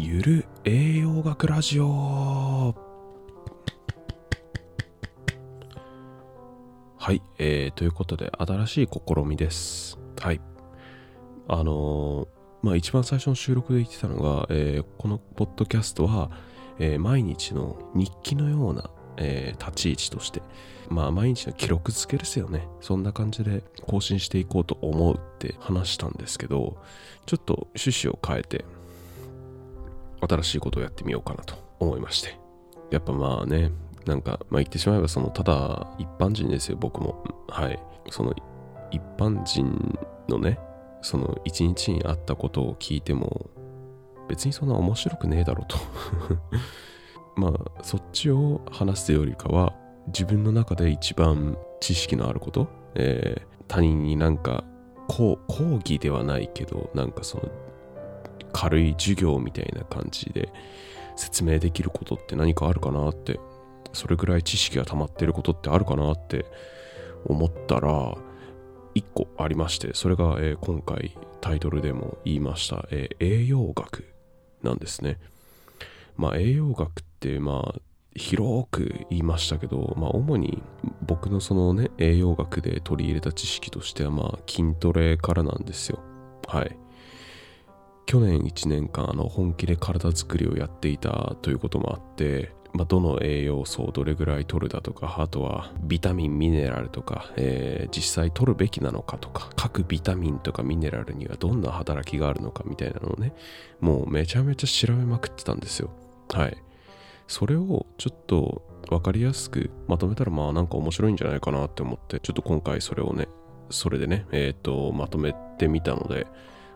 ゆる栄養学ラジオ。はい、えー、ということで新しい試みです。はい。あのーまあ一番最初の収録で言ってたのが、えーこのポッドキャストは、えー毎日の日記のような、えー立ち位置としてまあ毎日の記録付けですよね。そんな感じで更新していこうと思うって話したんですけどちょっと趣旨を変えて新しいことをやってみようかなと思いまして。やっぱまあねなんか、まあ、言ってしまえばそのただ一般人ですよ僕も。はい。その一般人のねその一日にあったことを聞いても別にそんな面白くねえだろうと。まあそっちを話すよりかは自分の中で一番知識のあること、えー他人になんかこう講義ではないけどなんかその軽い授業みたいな感じで説明できることって何かあるかなってそれぐらい知識が溜まってることってあるかなって思ったら1個ありましてそれが、え今回タイトルでも言いました、え栄養学なんですね。まあ栄養学ってまあ広く言いましたけど、まあ、主に僕のそのね栄養学で取り入れた知識としてはまあ筋トレからなんですよ。はい。去年1年間あの本気で体作りをやっていたということもあって、まあ、どの栄養素をどれぐらい取るだとかあとはビタミンミネラルとか、えー実際取るべきなのかとか各ビタミンとかミネラルにはどんな働きがあるのかみたいなのをねもうめちゃめちゃ調べまくってたんですよ。はい。それをちょっと分かりやすくまとめたらまあなんか面白いんじゃないかなって思ってちょっと今回それをねそれでねえっ、とまとめてみたので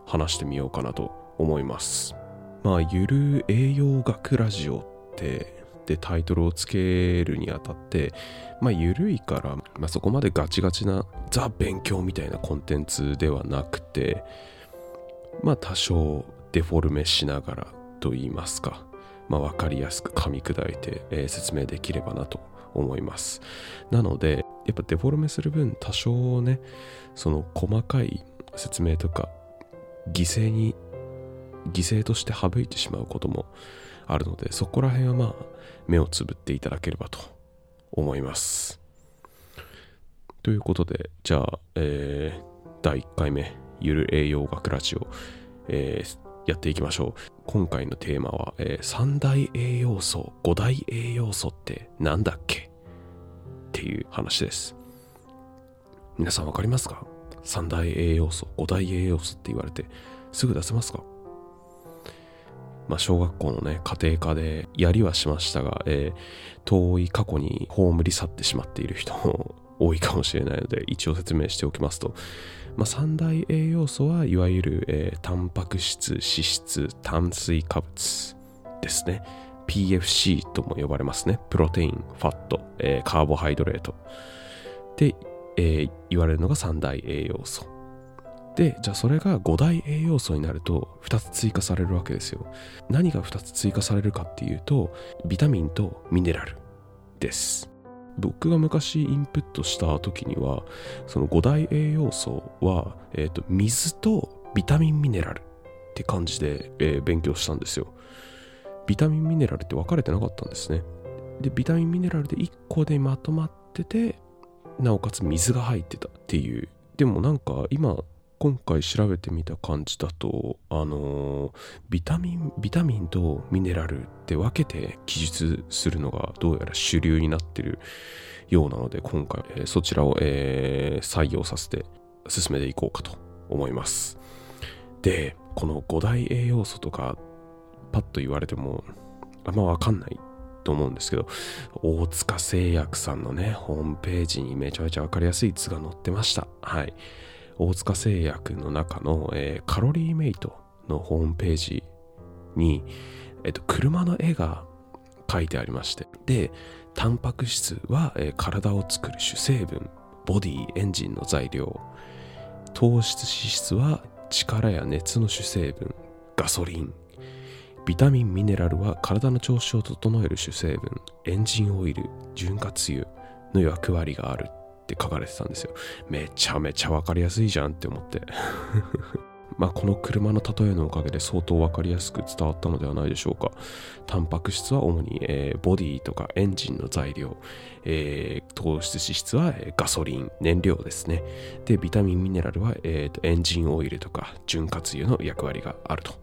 話してみようかなと思いますまあゆる栄養学ラジオってでタイトルをつけるにあたってまあゆるいから、まあ、そこまでガチガチなザ勉強みたいなコンテンツではなくてまあ多少デフォルメしながらと言いますかまあ、分かりやすく噛み砕いて、えー説明できればなと思います。なので、やっぱデフォルメする分、多少ね、その細かい説明とか、犠牲に、犠牲として省いてしまうこともあるので、そこら辺はまあ、目をつぶっていただければと思います。ということで、じゃあ、えー第1回目、ゆる栄養学ラジオ、えーやっていきましょう。今回のテーマは、えー三大栄養素、五大栄養素ってなんだっけ？っていう話です。皆さんわかりますか？三大栄養素、五大栄養素って言われてすぐ出せますか？まあ、小学校のね、家庭科でやりはしましたが、えー遠い過去に葬り去ってしまっている人も多いかもしれないので、一応説明しておきますと、まあ、三大栄養素はいわゆる、えータンパク質、脂質、炭水化物ですね。PFC とも呼ばれますね。プロテイン、ファット、えーカーボハイドレート。で、えー言われるのが三大栄養素。で、じゃあそれが五大栄養素になると2つ追加されるわけですよ。何が2つ追加されるかっていうと、ビタミンとミネラルです。僕が昔インプットした時には、その五大栄養素は、えーと水とビタミンミネラルって感じで、えー勉強したんですよ。ビタミンミネラルって分かれてなかったんですね。で、ビタミンミネラルで1個でまとまってて、なおかつ水が入ってたっていう。でもなんか今、今回調べてみた感じだと、あのビタミン、ビタミンとミネラルって分けて記述するのがどうやら主流になってるようなので、今回、えーそちらを、えー採用させて進めていこうかと思います。で、この5大栄養素とか、パッと言われても、あんまわかんないと思うんですけど、大塚製薬さんのね、ホームページにめちゃめちゃわかりやすい図が載ってました。はい。大塚製薬の中の、えーカロリーメイトのホームページに、えっと、車の絵が書いてありまして、で、タンパク質は、えー体を作る主成分、ボディ、エンジンの材料、糖質脂質は力や熱の主成分ガソリン。ビタミンミネラルは体の調子を整える主成分エンジンオイル潤滑油の役割がある。って書かれてたんですよめちゃめちゃわかりやすいじゃんって思って まあ、この車の例えのおかげで相当分かりやすく伝わったのではないでしょうか。タンパク質は主に、えー、ボディとかエンジンの材料、えー、糖質脂質は、えー、ガソリン、燃料ですね。で、ビタミンミネラルは、えーと、エンジンオイルとか潤滑油の役割があると。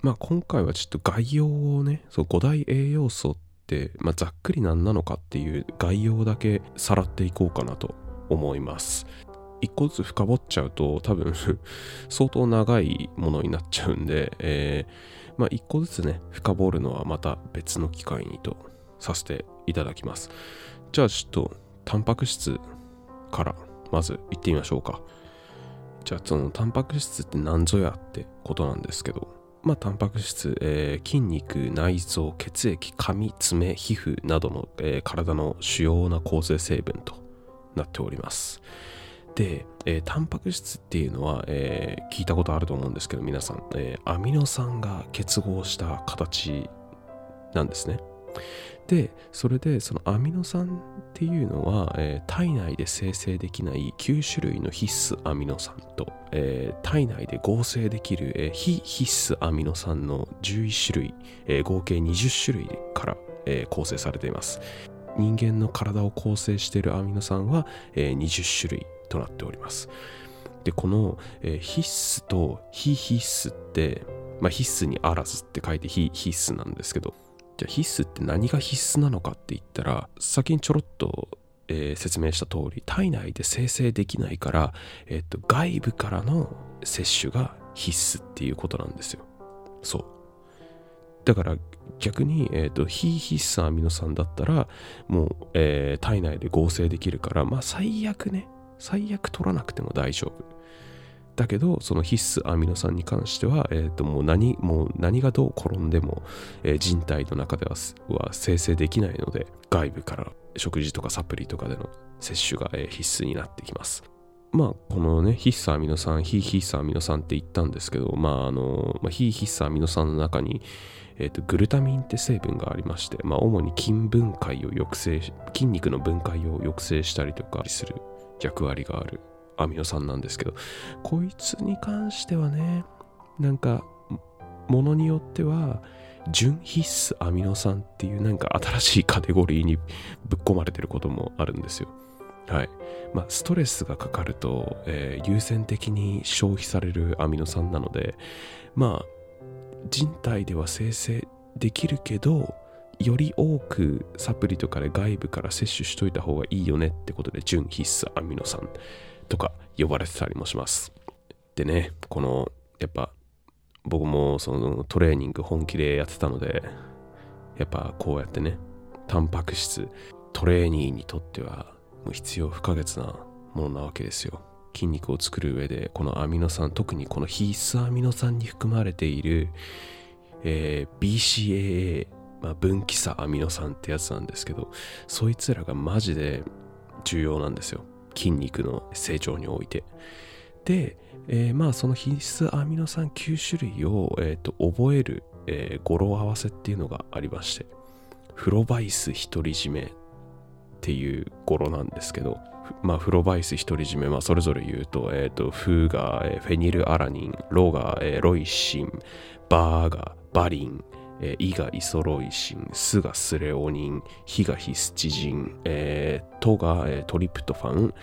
まあ、今回はちょっと概要をね、そう5大栄養素って、まあ、ざっくり何なのかっていう概要だけさらっていこうかなと思います。一個ずつ深掘っちゃうと多分 相当長いものになっちゃうんで、えー、まあ一個ずつね、深掘るのはまた別の機会にとさせていただきます。じゃあちょっとタンパク質からまず行ってみましょうか。じゃあそのタンパク質って何ぞやってことなんですけど、まあ、タンパク質、えー、筋肉、内臓、血液、髪、爪、皮膚などの、えー、体の主要な構成成分となっております。で、えー、タンパク質っていうのは、えー、聞いたことあると思うんですけど皆さん、えー、アミノ酸が結合した形なんですねでそれでそのアミノ酸っていうのは、えー、体内で生成できない9種類の必須アミノ酸と、えー、体内で合成できる、えー、非必須アミノ酸の11種類、えー、合計20種類から、えー、構成されています人間の体を構成しているアミノ酸は、えー、20種類となっております。で、この、えー、必須と非必須って、まあ、必須にあらずって書いて非必須なんですけど、じゃあ必須って何が必須なのかって言ったら、先にちょろっと、えー、説明した通り、体内で生成できないから、えー、と外部からの摂取が必須っていうことなんですよ。そう。だから逆に、えーと、非必須アミノ酸だったらもう、えー、体内で合成できるからまあ最悪ね最悪取らなくても大丈夫。だけど、その必須アミノ酸に関しては、えー、ともう何もう何がどう転んでも、えー、人体の中ではは生成できないので、外部から食事とかサプリとかでの摂取が、えー、必須になってきます。まあ、このね、必須アミノ酸、非必須アミノ酸って言ったんですけど、まあ、あの、まあ、非必須アミノ酸の中に、えーと、グルタミンって成分がありまして、まあ、主に筋分解を抑制、筋肉の分解を抑制したりとかする役割があるアミノ酸なんですけど、こいつに関してはね、なんか、ものによっては、純必須アミノ酸っていうなんか新しいカテゴリーにぶっ込まれてることもあるんですよ。はい。まあ、ストレスがかかると、えー、優先的に消費されるアミノ酸なので、まあ、人体では生成できるけど、より多くサプリとかで外部から摂取しといた方がいいよねってことで純必須アミノ酸とか呼ばれてたりもします。でね、このやっぱ僕もそのトレーニング本気でやってたのでやっぱこうやってねタンパク質トレーニーにとってはもう必要不可欠なものなわけですよ。筋肉を作る上でこのアミノ酸特にこの必須アミノ酸に含まれている、えー、BCAA まあ、分岐差アミノ酸ってやつなんですけどそいつらがマジで重要なんですよ筋肉の成長において。で、えー、まあその必須アミノ酸9種類を、えーと、覚える、えー、語呂合わせっていうのがありまして。フロバイス独り占めっていう語呂なんですけどまあ、フロバイス独り占め、まあ、それぞれ言うと、えっ、ー、と、フーガー、フェニルアラニン、ローガー、ロイシン、バーガー、バリン、えー、イがイソロイシン、スがスレオニン、ヒがヒスチジン、えー、トが、えー、トリプトファン、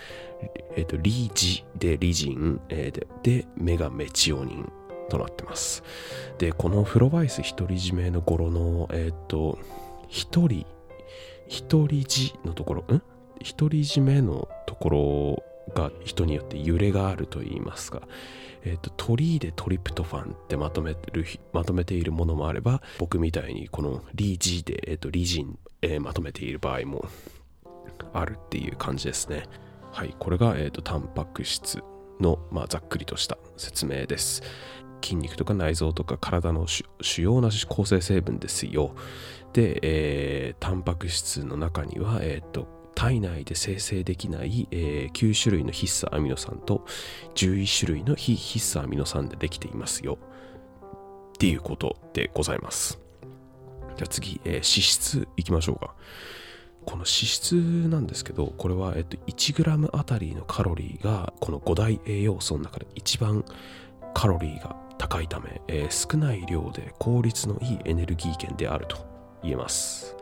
えーと、リージでリジン、えー、ででメガメチオニンとなってます。で、このフロバイス独り占めの語呂の、えっ、ー、と、一人、一人字のところ、ん？独り占めのところが人によって揺れがあると言いますか、えっ、ー、と、鳥でトリプトファンってまとめる、まとめているものもあれば、僕みたいにこのリージで、えっ、ー、と、リジン、えー、まとめている場合もあるっていう感じですね。はい、これが、えっ、と、タンパク質の、まあ、ざっくりとした説明です。筋肉とか内臓とか体の主要な構成成分ですよ。で、えー、タンパク質の中には、えっ、と、体内で生成できない、えー、9種類の必須アミノ酸と11種類の非必須アミノ酸でできていますよっていうことでございます。じゃあ次、えー、脂質いきましょうか。この脂質なんですけど、これは、えっと、1g あたりのカロリーがこの5大栄養素の中で一番カロリーが高いため、えー、少ない量で効率のいいエネルギー源であると言えます。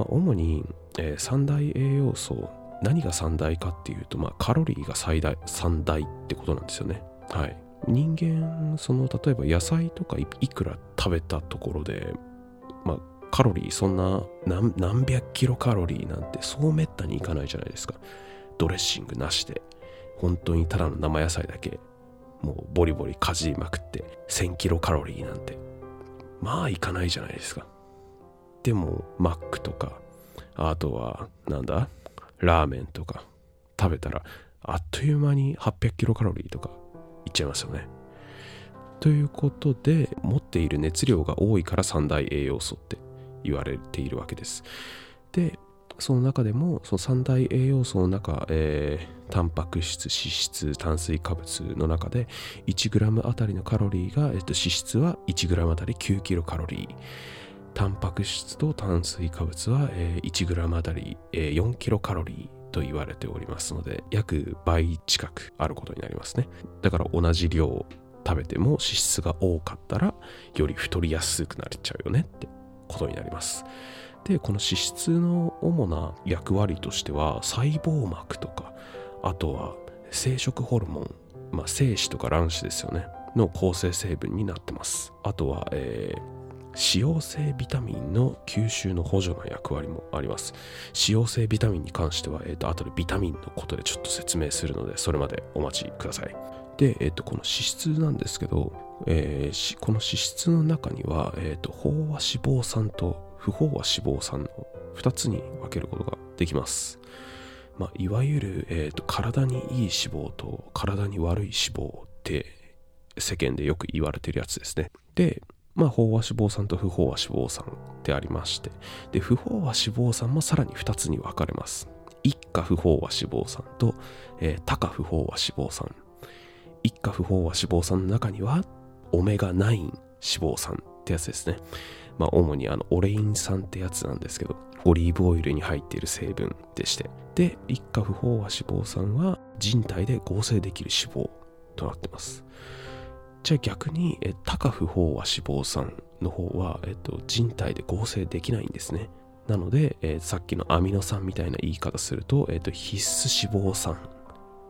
まあ、主に、えー、三大栄養素何が三大かっていうと、まあ、カロリーが最大三大ってことなんですよね。はい。人間その例えば野菜とかいくら食べたところで、まあ、カロリーそんな何百キロカロリーなんてそうめったにいかないじゃないですか。ドレッシングなしで。本当にただの生野菜だけ。もうボリボリかじりまくって1000キロカロリーなんて。まあいかないじゃないですか。でもマックとかあとはなんだラーメンとか食べたらあっという間に800キロカロリーとかいっちゃいますよね。ということで持っている熱量が多いから三大栄養素って言われているわけです。でその中でもその三大栄養素の中、えー、タンパク質脂質炭水化物の中で 1g あたりのカロリーが、えっと、脂質は 1g あたり9キロカロリー。タンパク質と炭水化物は、えー、1g あたり、えー、4キロカロリーと言われておりますので約倍近くあることになりますね。だから同じ量食べても脂質が多かったらより太りやすくなっちゃうよねってことになります。でこの脂質の主な役割としては細胞膜とかあとは生殖ホルモン、まあ、精子とか卵子ですよねの構成成分になってます。あとは、えー、使用性ビタミンの吸収の補助の役割もあります。使用性ビタミンに関しては、え、ー、と、後でビタミンのことでちょっと説明するので、それまでお待ちください。で、え、ー、と、この脂質なんですけど、えー、この脂質の中には、えっ、と、飽和脂肪酸と不飽和脂肪酸の2つに分けることができます。まあ、いわゆる、えーと、体にいい脂肪と体に悪い脂肪って世間でよく言われてるやつですね。で、まあ、飽和脂肪酸と不飽和脂肪酸ってありまして、で、不飽和脂肪酸もさらに2つに分かれます。一価不飽和脂肪酸と、えー、多価不飽和脂肪酸。一価不飽和脂肪酸の中には、オメガ9脂肪酸ってやつですね。まあ、主にあのオレイン酸ってやつなんですけど、オリーブオイルに入っている成分でして。で、一価不飽和脂肪酸は人体で合成できる脂肪となってます。じゃあ逆に、え高不飽和脂肪酸の方は、えっと、人体で合成できないんですね。なので、えー、さっきのアミノ酸みたいな言い方すると、えっと、必須脂肪酸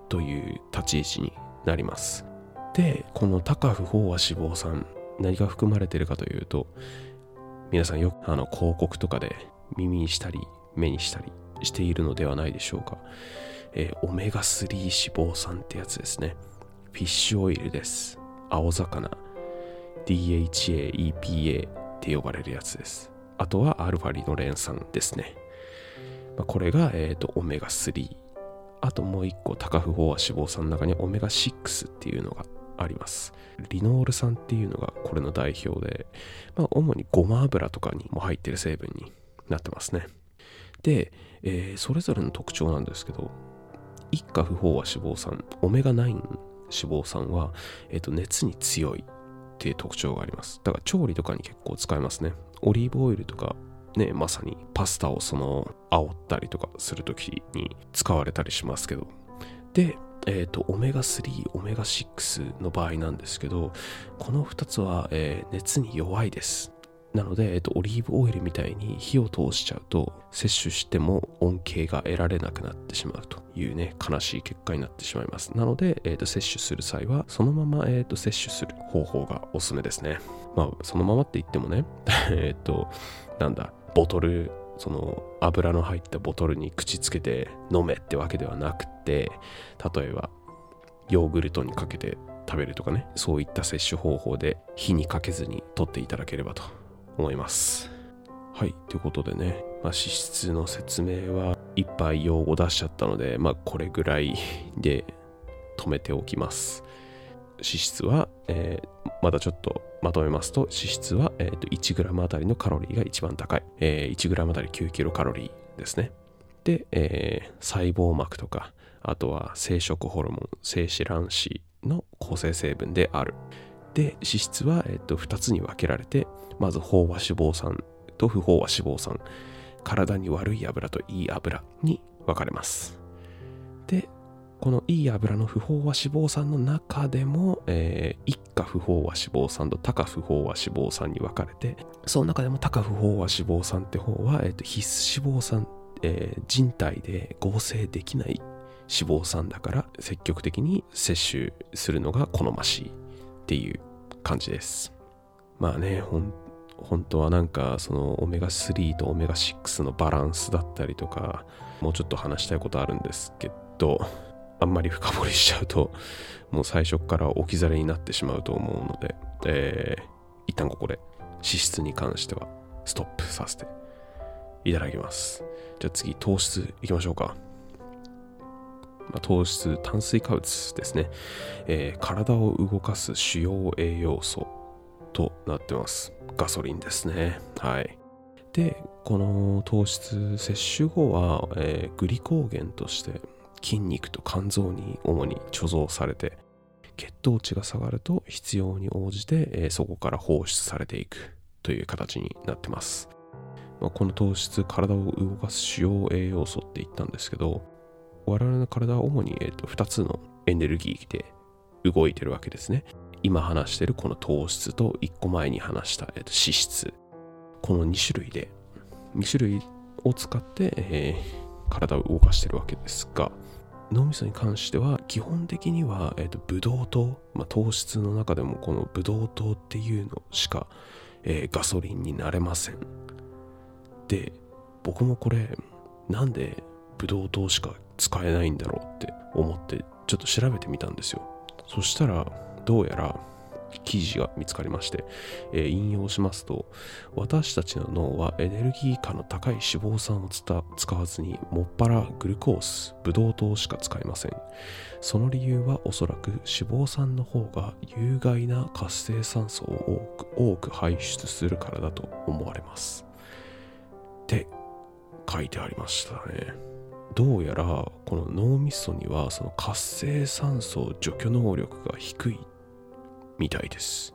という立ち位置になります。で、この高不飽和脂肪酸、何が含まれているかというと、皆さんよくあの広告とかで耳にしたり目にしたりしているのではないでしょうか。えー、オメガ3脂肪酸ってやつですね。フィッシュオイルです。青魚。DHA、EPA って呼ばれるやつです。あとはアルファリノレン酸ですね。これが、えーと、オメガ3。あともう一個、高不飽和脂肪酸の中にオメガ6っていうのがあります。リノール酸っていうのがこれの代表で、まあ、主にごま油とかにも入ってる成分になってますね。で、えー、それぞれの特徴なんですけど、一価不飽和脂肪酸、オメガ9脂肪酸は、えー、と熱に強いっていう特徴があります。だから調理とかに結構使えますね。オリーブオイルとかね、まさにパスタをその煽ったりとかするときに使われたりしますけど。で、えっ、ー、と、オメガ3、オメガ6の場合なんですけど、この2つは、えー、熱に弱いです。なので、えっ、と、オリーブオイルみたいに火を通しちゃうと、摂取しても恩恵が得られなくなってしまうというね、悲しい結果になってしまいます。なので、えっ、と、摂取する際は、そのまま、えっ、と、摂取する方法がおすすめですね。まあ、そのままって言ってもね、えっと、なんだ、ボトルその油の入ったボトルに口つけて飲めってわけではなくて例えばヨーグルトにかけて食べるとかねそういった摂取方法で火にかけずに取っていただければと思いますはいということでね、まあ、脂質の説明はいっぱい用語出しちゃったのでまあこれぐらいで止めておきます脂質は、えー、まだちょっとまとめますと、脂質は、えー、と 1g あたりのカロリーが一番高い。えー、1g あたり9キロカロリーですね。で、えー、細胞膜とか、あとは生殖ホルモン、精子卵子の構成成分である。で、脂質は、えー、と2つに分けられて、まず飽和脂肪酸と不飽和脂肪酸、体に悪い油といい油に分かれます。で、このいい油の不飽和脂肪酸の中でも、えー、一価不飽和脂肪酸と多価不飽和脂肪酸に分かれてその中でも多価不飽和脂肪酸って方は、えーと、必須脂肪酸、えー、人体で合成できない脂肪酸だから積極的に摂取するのが好ましいっていう感じです。まあねほん本当はなんかそのオメガ3とオメガ6のバランスだったりとかもうちょっと話したいことあるんですけどあんまり深掘りしちゃうともう最初から置き去りになってしまうと思うので、えー、一旦ここで脂質に関してはストップさせていただきます。じゃあ次糖質いきましょうか。まあ、糖質、炭水化物ですね、えー、体を動かす主要栄養素となってます。ガソリンですね。はい。で、この糖質摂取後は、えー、グリコーゲンとして筋肉と肝臓に主に貯蔵されて、血糖値が下がると必要に応じて、えー、そこから放出されていくという形になってます。ま、この糖質、体を動かす主要栄養素って言ったんですけど、我々の体は主に、えーと、2つのエネルギーで動いてるわけですね。今話してるこの糖質と1個前に話した、えーと、脂質。この2種類で、2種類を使って、えー、体を動かしてるわけですが、脳みそに関しては基本的には、えーと、ブドウ糖、まあ、糖質の中でもこのブドウ糖っていうのしか、えー、ガソリンになれません。で、僕もこれ、なんでブドウ糖しか使えないんだろうって思ってちょっと調べてみたんですよ。そしたら、どうやら記事が見つかりまして、えー、引用しますと私たちの脳はエネルギー価の高い脂肪酸を使わずにもっぱらグルコースブドウ糖しか使いません。その理由はおそらく脂肪酸の方が有害な活性酸素を多く多く排出するからだと思われます。って書いてありましたね。どうやらこの脳みそにはその活性酸素除去能力が低いみたいです。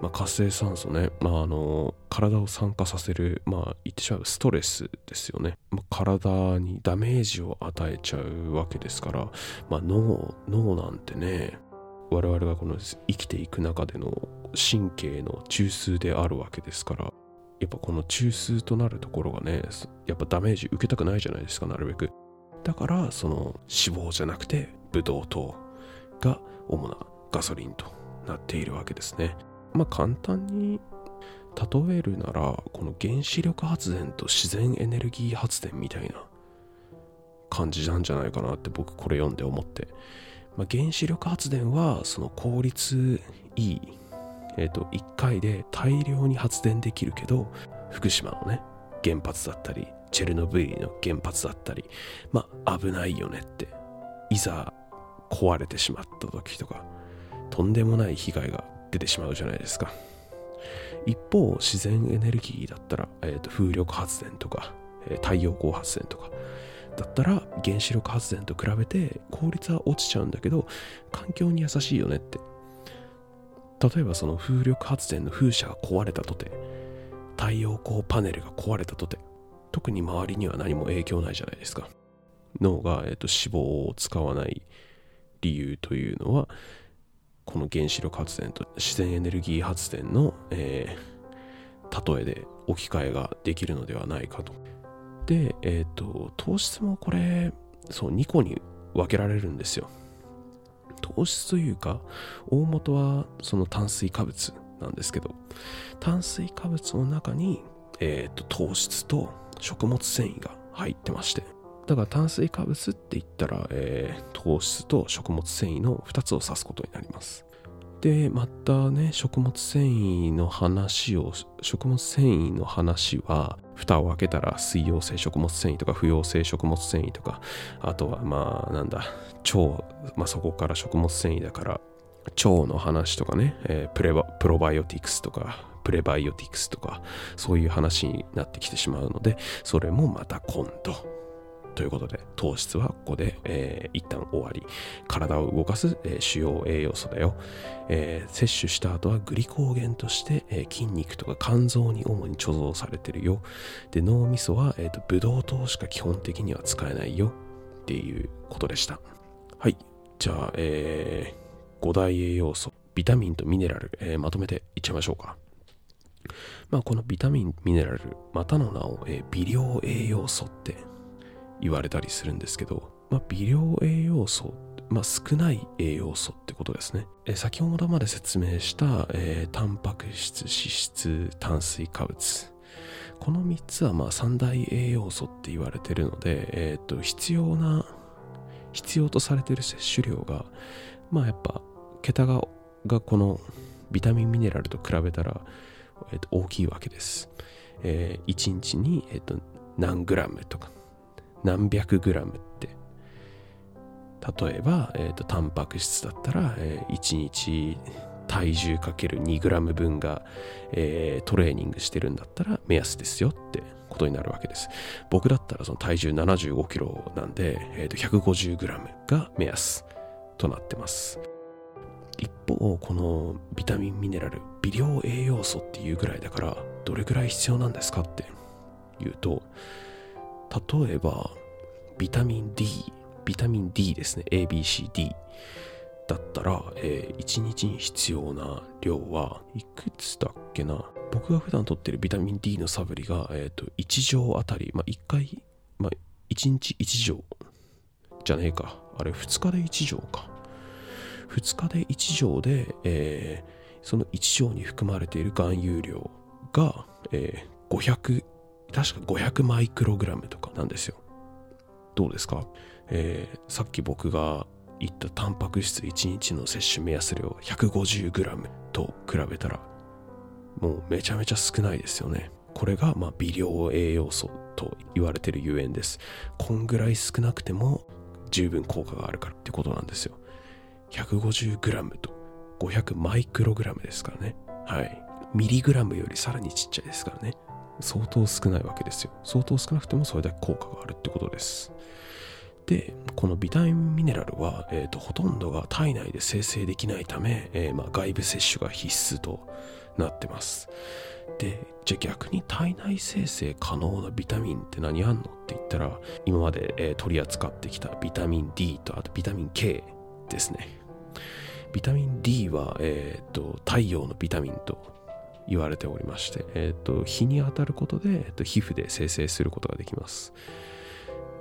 まあ、活性酸素ね、まあ、あの体を酸化させる、まあ、言ってしまうストレスですよね、まあ、体にダメージを与えちゃうわけですから、まあ、脳脳なんてね我々がこの生きていく中での神経の中枢であるわけですからやっぱこの中枢となるところがねやっぱダメージ受けたくないじゃないですかなるべくだからその脂肪じゃなくてブドウ糖が主なガソリンとなっているわけですね。まあ簡単に例えるならこの原子力発電と自然エネルギー発電みたいな感じなんじゃないかなって僕これ読んで思って、まあ、原子力発電はその効率いい、えっ、ー、と1回で大量に発電できるけど福島のね原発だったりチェルノブイリの原発だったりまあ危ないよねっていざ壊れてしまった時とかとんでもない被害が出てしまうじゃないですか。一方、自然エネルギーだったら、えー、と風力発電とか、えー、太陽光発電とか、だったら原子力発電と比べて効率は落ちちゃうんだけど、環境に優しいよねって。例えばその風力発電の風車が壊れたとて、太陽光パネルが壊れたとて、特に周りには何も影響ないじゃないですか。脳が、えー、と脂肪を使わない理由というのは、この原子力発電と自然エネルギー発電の、えー、例えで置き換えができるのではないかと。で、えっ、ー、と、糖質もこれ、そう、2個に分けられるんですよ。糖質というか、大元はその炭水化物なんですけど、炭水化物の中に、えっ、ー、と、糖質と食物繊維が入ってまして、だから炭水化物って言ったら、えー、糖質と食物繊維の2つを指すことになります。で、またね、食物繊維の話を、食物繊維の話は、蓋を開けたら水溶性食物繊維とか不溶性食物繊維とか、あとはまあなんだ、腸、まあそこから食物繊維だから、腸の話とかね、えー、プレプロバイオティクスとか、プレバイオティクスとか、そういう話になってきてしまうので、それもまた今度ということで、糖質はここで、えー、一旦終わり。体を動かす、えー、主要栄養素だよ、えー、摂取した後はグリコーゲンとして、えー、筋肉とか肝臓に主に貯蔵されてるよ。で、脳みそは、えーと、ブドウ糖しか基本的には使えないよっていうことでした。はい。じゃあ、えー、5大栄養素、ビタミンとミネラル、えー、まとめていっちゃいましょうか。まあ、このビタミン、ミネラル、またの名を、えー、微量栄養素って言われたりするんですけど、まあ、微量栄養素、まあ、少ない栄養素ってことですね。えー、先ほどまで説明した、えー、タンパク質、脂質、炭水化物。この3つはまあ三大栄養素って言われてるので、えー、と必要な、必要とされてる摂取量が、まあやっぱ、桁がこのビタミンミネラルと比べたら、えー、と大きいわけです。えー、1日に、えー、と何グラムとか何百グラムって例えば、えーと、タンパク質だったら、えー、1日体重かける2グラム分が、えー、トレーニングしてるんだったら目安ですよってことになるわけです。僕だったらその体重75キロなんで、えー、と150グラムが目安となってます。一方、このビタミン、ミネラル、微量栄養素っていうぐらいだから、どれぐらい必要なんですかっていうと、例えば、ビタミン D、ビタミン D ですね、ABCD だったら、えー、1日に必要な量はいくつだっけな？僕が普段取ってるビタミン D のサプリが、えーと、1錠あたり、まあ、1回、まあ、1日1錠じゃねえか。あれ、2日で1錠か。2日で1錠で、えー、その1錠に含まれている含有量が、えー、500、確か500マイクログラムとかなんですよ。どうですか、えー、さっき僕が言ったタンパク質1日の摂取目安量 150g と比べたらもうめちゃめちゃ少ないですよね。これがま微量栄養素と言われてるゆえんです。こんぐらい少なくても十分効果があるからってことなんですよ。150g と500マイクログラムですからね。はい。ミリグラムよりさらにちっちゃいですからね。相当少ないわけですよ。相当少なくてもそれだけ効果があるってことです。で、このビタミンミネラルは、えーと、ほとんどが体内で生成できないため、えー、まあ、外部摂取が必須となってます。で、じゃあ逆に体内生成可能なビタミンって何あんのって言ったら、今まで、えー、取り扱ってきたビタミン D とあとビタミン K ですね。ビタミン D は、えーと、太陽のビタミンと言われておりまして、えーと、日に当たることで、えーと皮膚で生成することができます。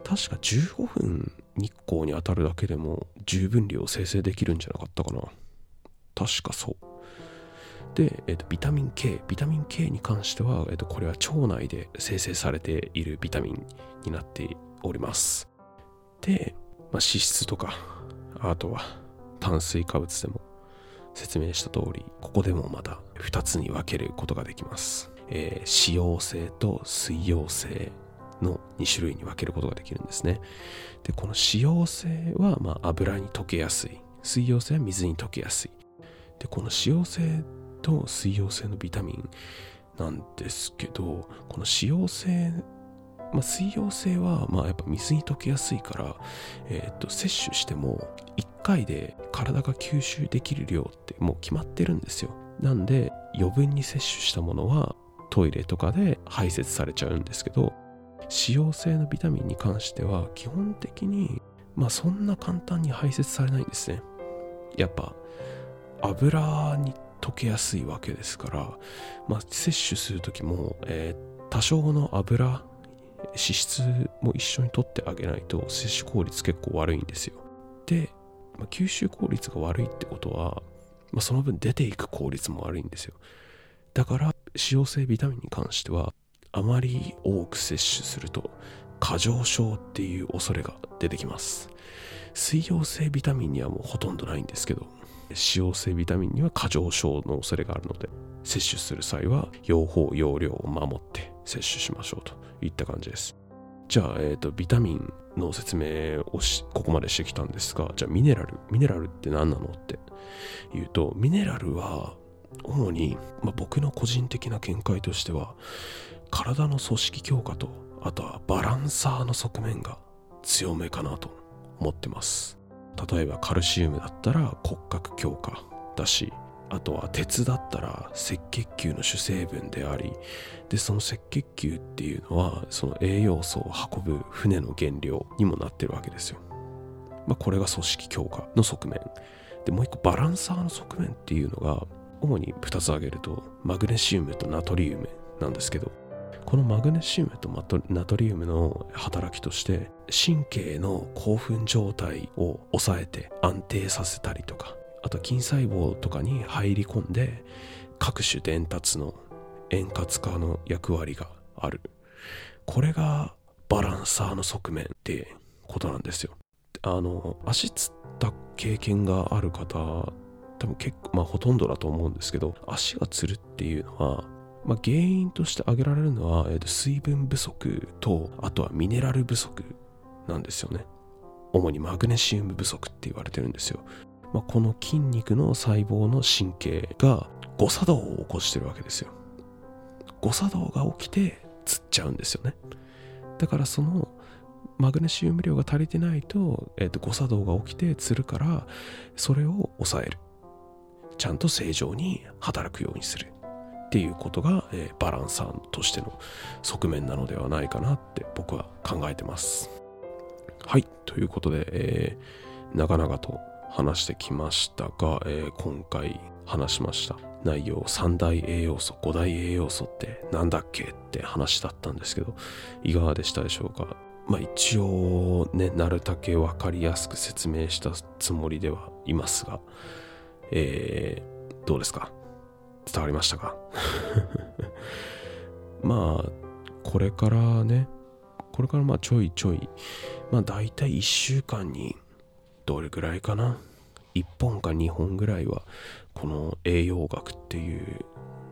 確か15分日光に当たるだけでも十分量生成できるんじゃなかったかな。確かそう。で、えーと、ビタミン K ビタミン K に関しては、えーと、これは腸内で生成されているビタミンになっております。で、まあ、脂質とかあとは炭水化物でも説明した通りここでもまた2つに分けることができます、えー、脂溶性と水溶性の2種類に分けることができるんですね。で、この脂溶性はまあ油に溶けやすい。水溶性は水に溶けやすい。で、この脂溶性と水溶性のビタミンなんですけど、この脂溶性、まあ、水溶性はまあやっぱ水に溶けやすいから、えっ、と、摂取しても1回で体が吸収できる量ってもう決まってるんですよ。なんで余分に摂取したものはトイレとかで排泄されちゃうんですけど使用性のビタミンに関しては基本的にまあそんな簡単に排泄されないんですねやっぱ油に溶けやすいわけですから、まあ、摂取する時も、えー、多少の油脂質も一緒に取ってあげないと摂取効率結構悪いんですよで、まあ、吸収効率が悪いってことは、まあ、その分出ていく効率も悪いんですよ。だから使用性ビタミンに関してはあまり多く摂取すると過剰症っていう恐れが出てきます。水溶性ビタミンにはもうほとんどないんですけど脂溶性ビタミンには過剰症の恐れがあるので摂取する際は用法用量を守って摂取しましょうといった感じです。じゃあ、えっ、ー、と、ビタミンの説明をし、ここまでしてきたんですが、じゃあミネラル、ミネラルって何なのって言うと、ミネラルは主に、まあ、僕の個人的な見解としては、体の組織強化とあとはバランサーの側面が強めかなと思ってます。例えばカルシウムだったら骨格強化だしあとは鉄だったら赤血球の主成分でありでその赤血球っていうのはその栄養素を運ぶ船の原料にもなってるわけですよ。まあ、これが組織強化の側面。でもう一個バランサーの側面っていうのが主に2つ挙げるとマグネシウムとナトリウムなんですけどこのマグネシウムとナトリウムの働きとして神経の興奮状態を抑えて安定させたりとかあと筋細胞とかに入り込んで各種伝達の円滑化の役割がある。これがバランサーの側面ってことなんですよ。あの足つった経験がある方多分結構まあほとんどだと思うんですけど足がつるっていうのはまあ、原因として挙げられるのは、えー、と水分不足とあとはミネラル不足なんですよね。主にマグネシウム不足って言われてるんですよ、まあ、この筋肉の細胞の神経が誤作動を起こしてるわけですよ。誤作動が起きてつっちゃうんですよね。だからそのマグネシウム量が足りてないと,、えー、と誤作動が起きてつるからそれを抑える。ちゃんと正常に働くようにするっていうことが、えー、バランサーとしての側面なのではないかなって僕は考えてます。はい、ということで、えー、長々と話してきましたが、えー、今回話しました。内容3大栄養素5大栄養素って何だっけって話だったんですけどいかがでしたでしょうか？まあ一応ねなるだけ分かりやすく説明したつもりではいますがえー、どうですか？伝わりましたか？まあこれからねこれからまあちょいちょいまあ大体1週間にどれぐらいかな？1本か2本ぐらいはこの栄養学っていう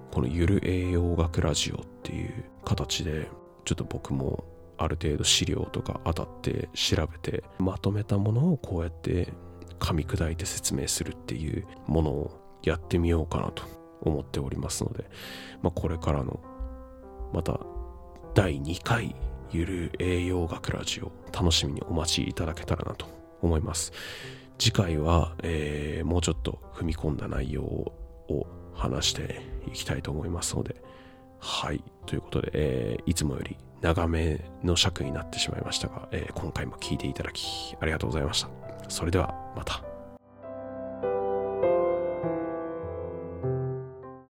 このゆる栄養学ラジオっていう形でちょっと僕もある程度資料とか当たって調べてまとめたものをこうやって噛み砕いて説明するっていうものをやってみようかなと思っておりますので、まあ、これからのまた第2回ゆる栄養学ラジオ楽しみにお待ちいただけたらなと思います。次回は、えー、もうちょっと踏み込んだ内容を話していきたいと思いますので。はい。ということで、えー、いつもより長めの尺になってしまいましたが、えー、今回も聴いていただきありがとうございました。それではまた。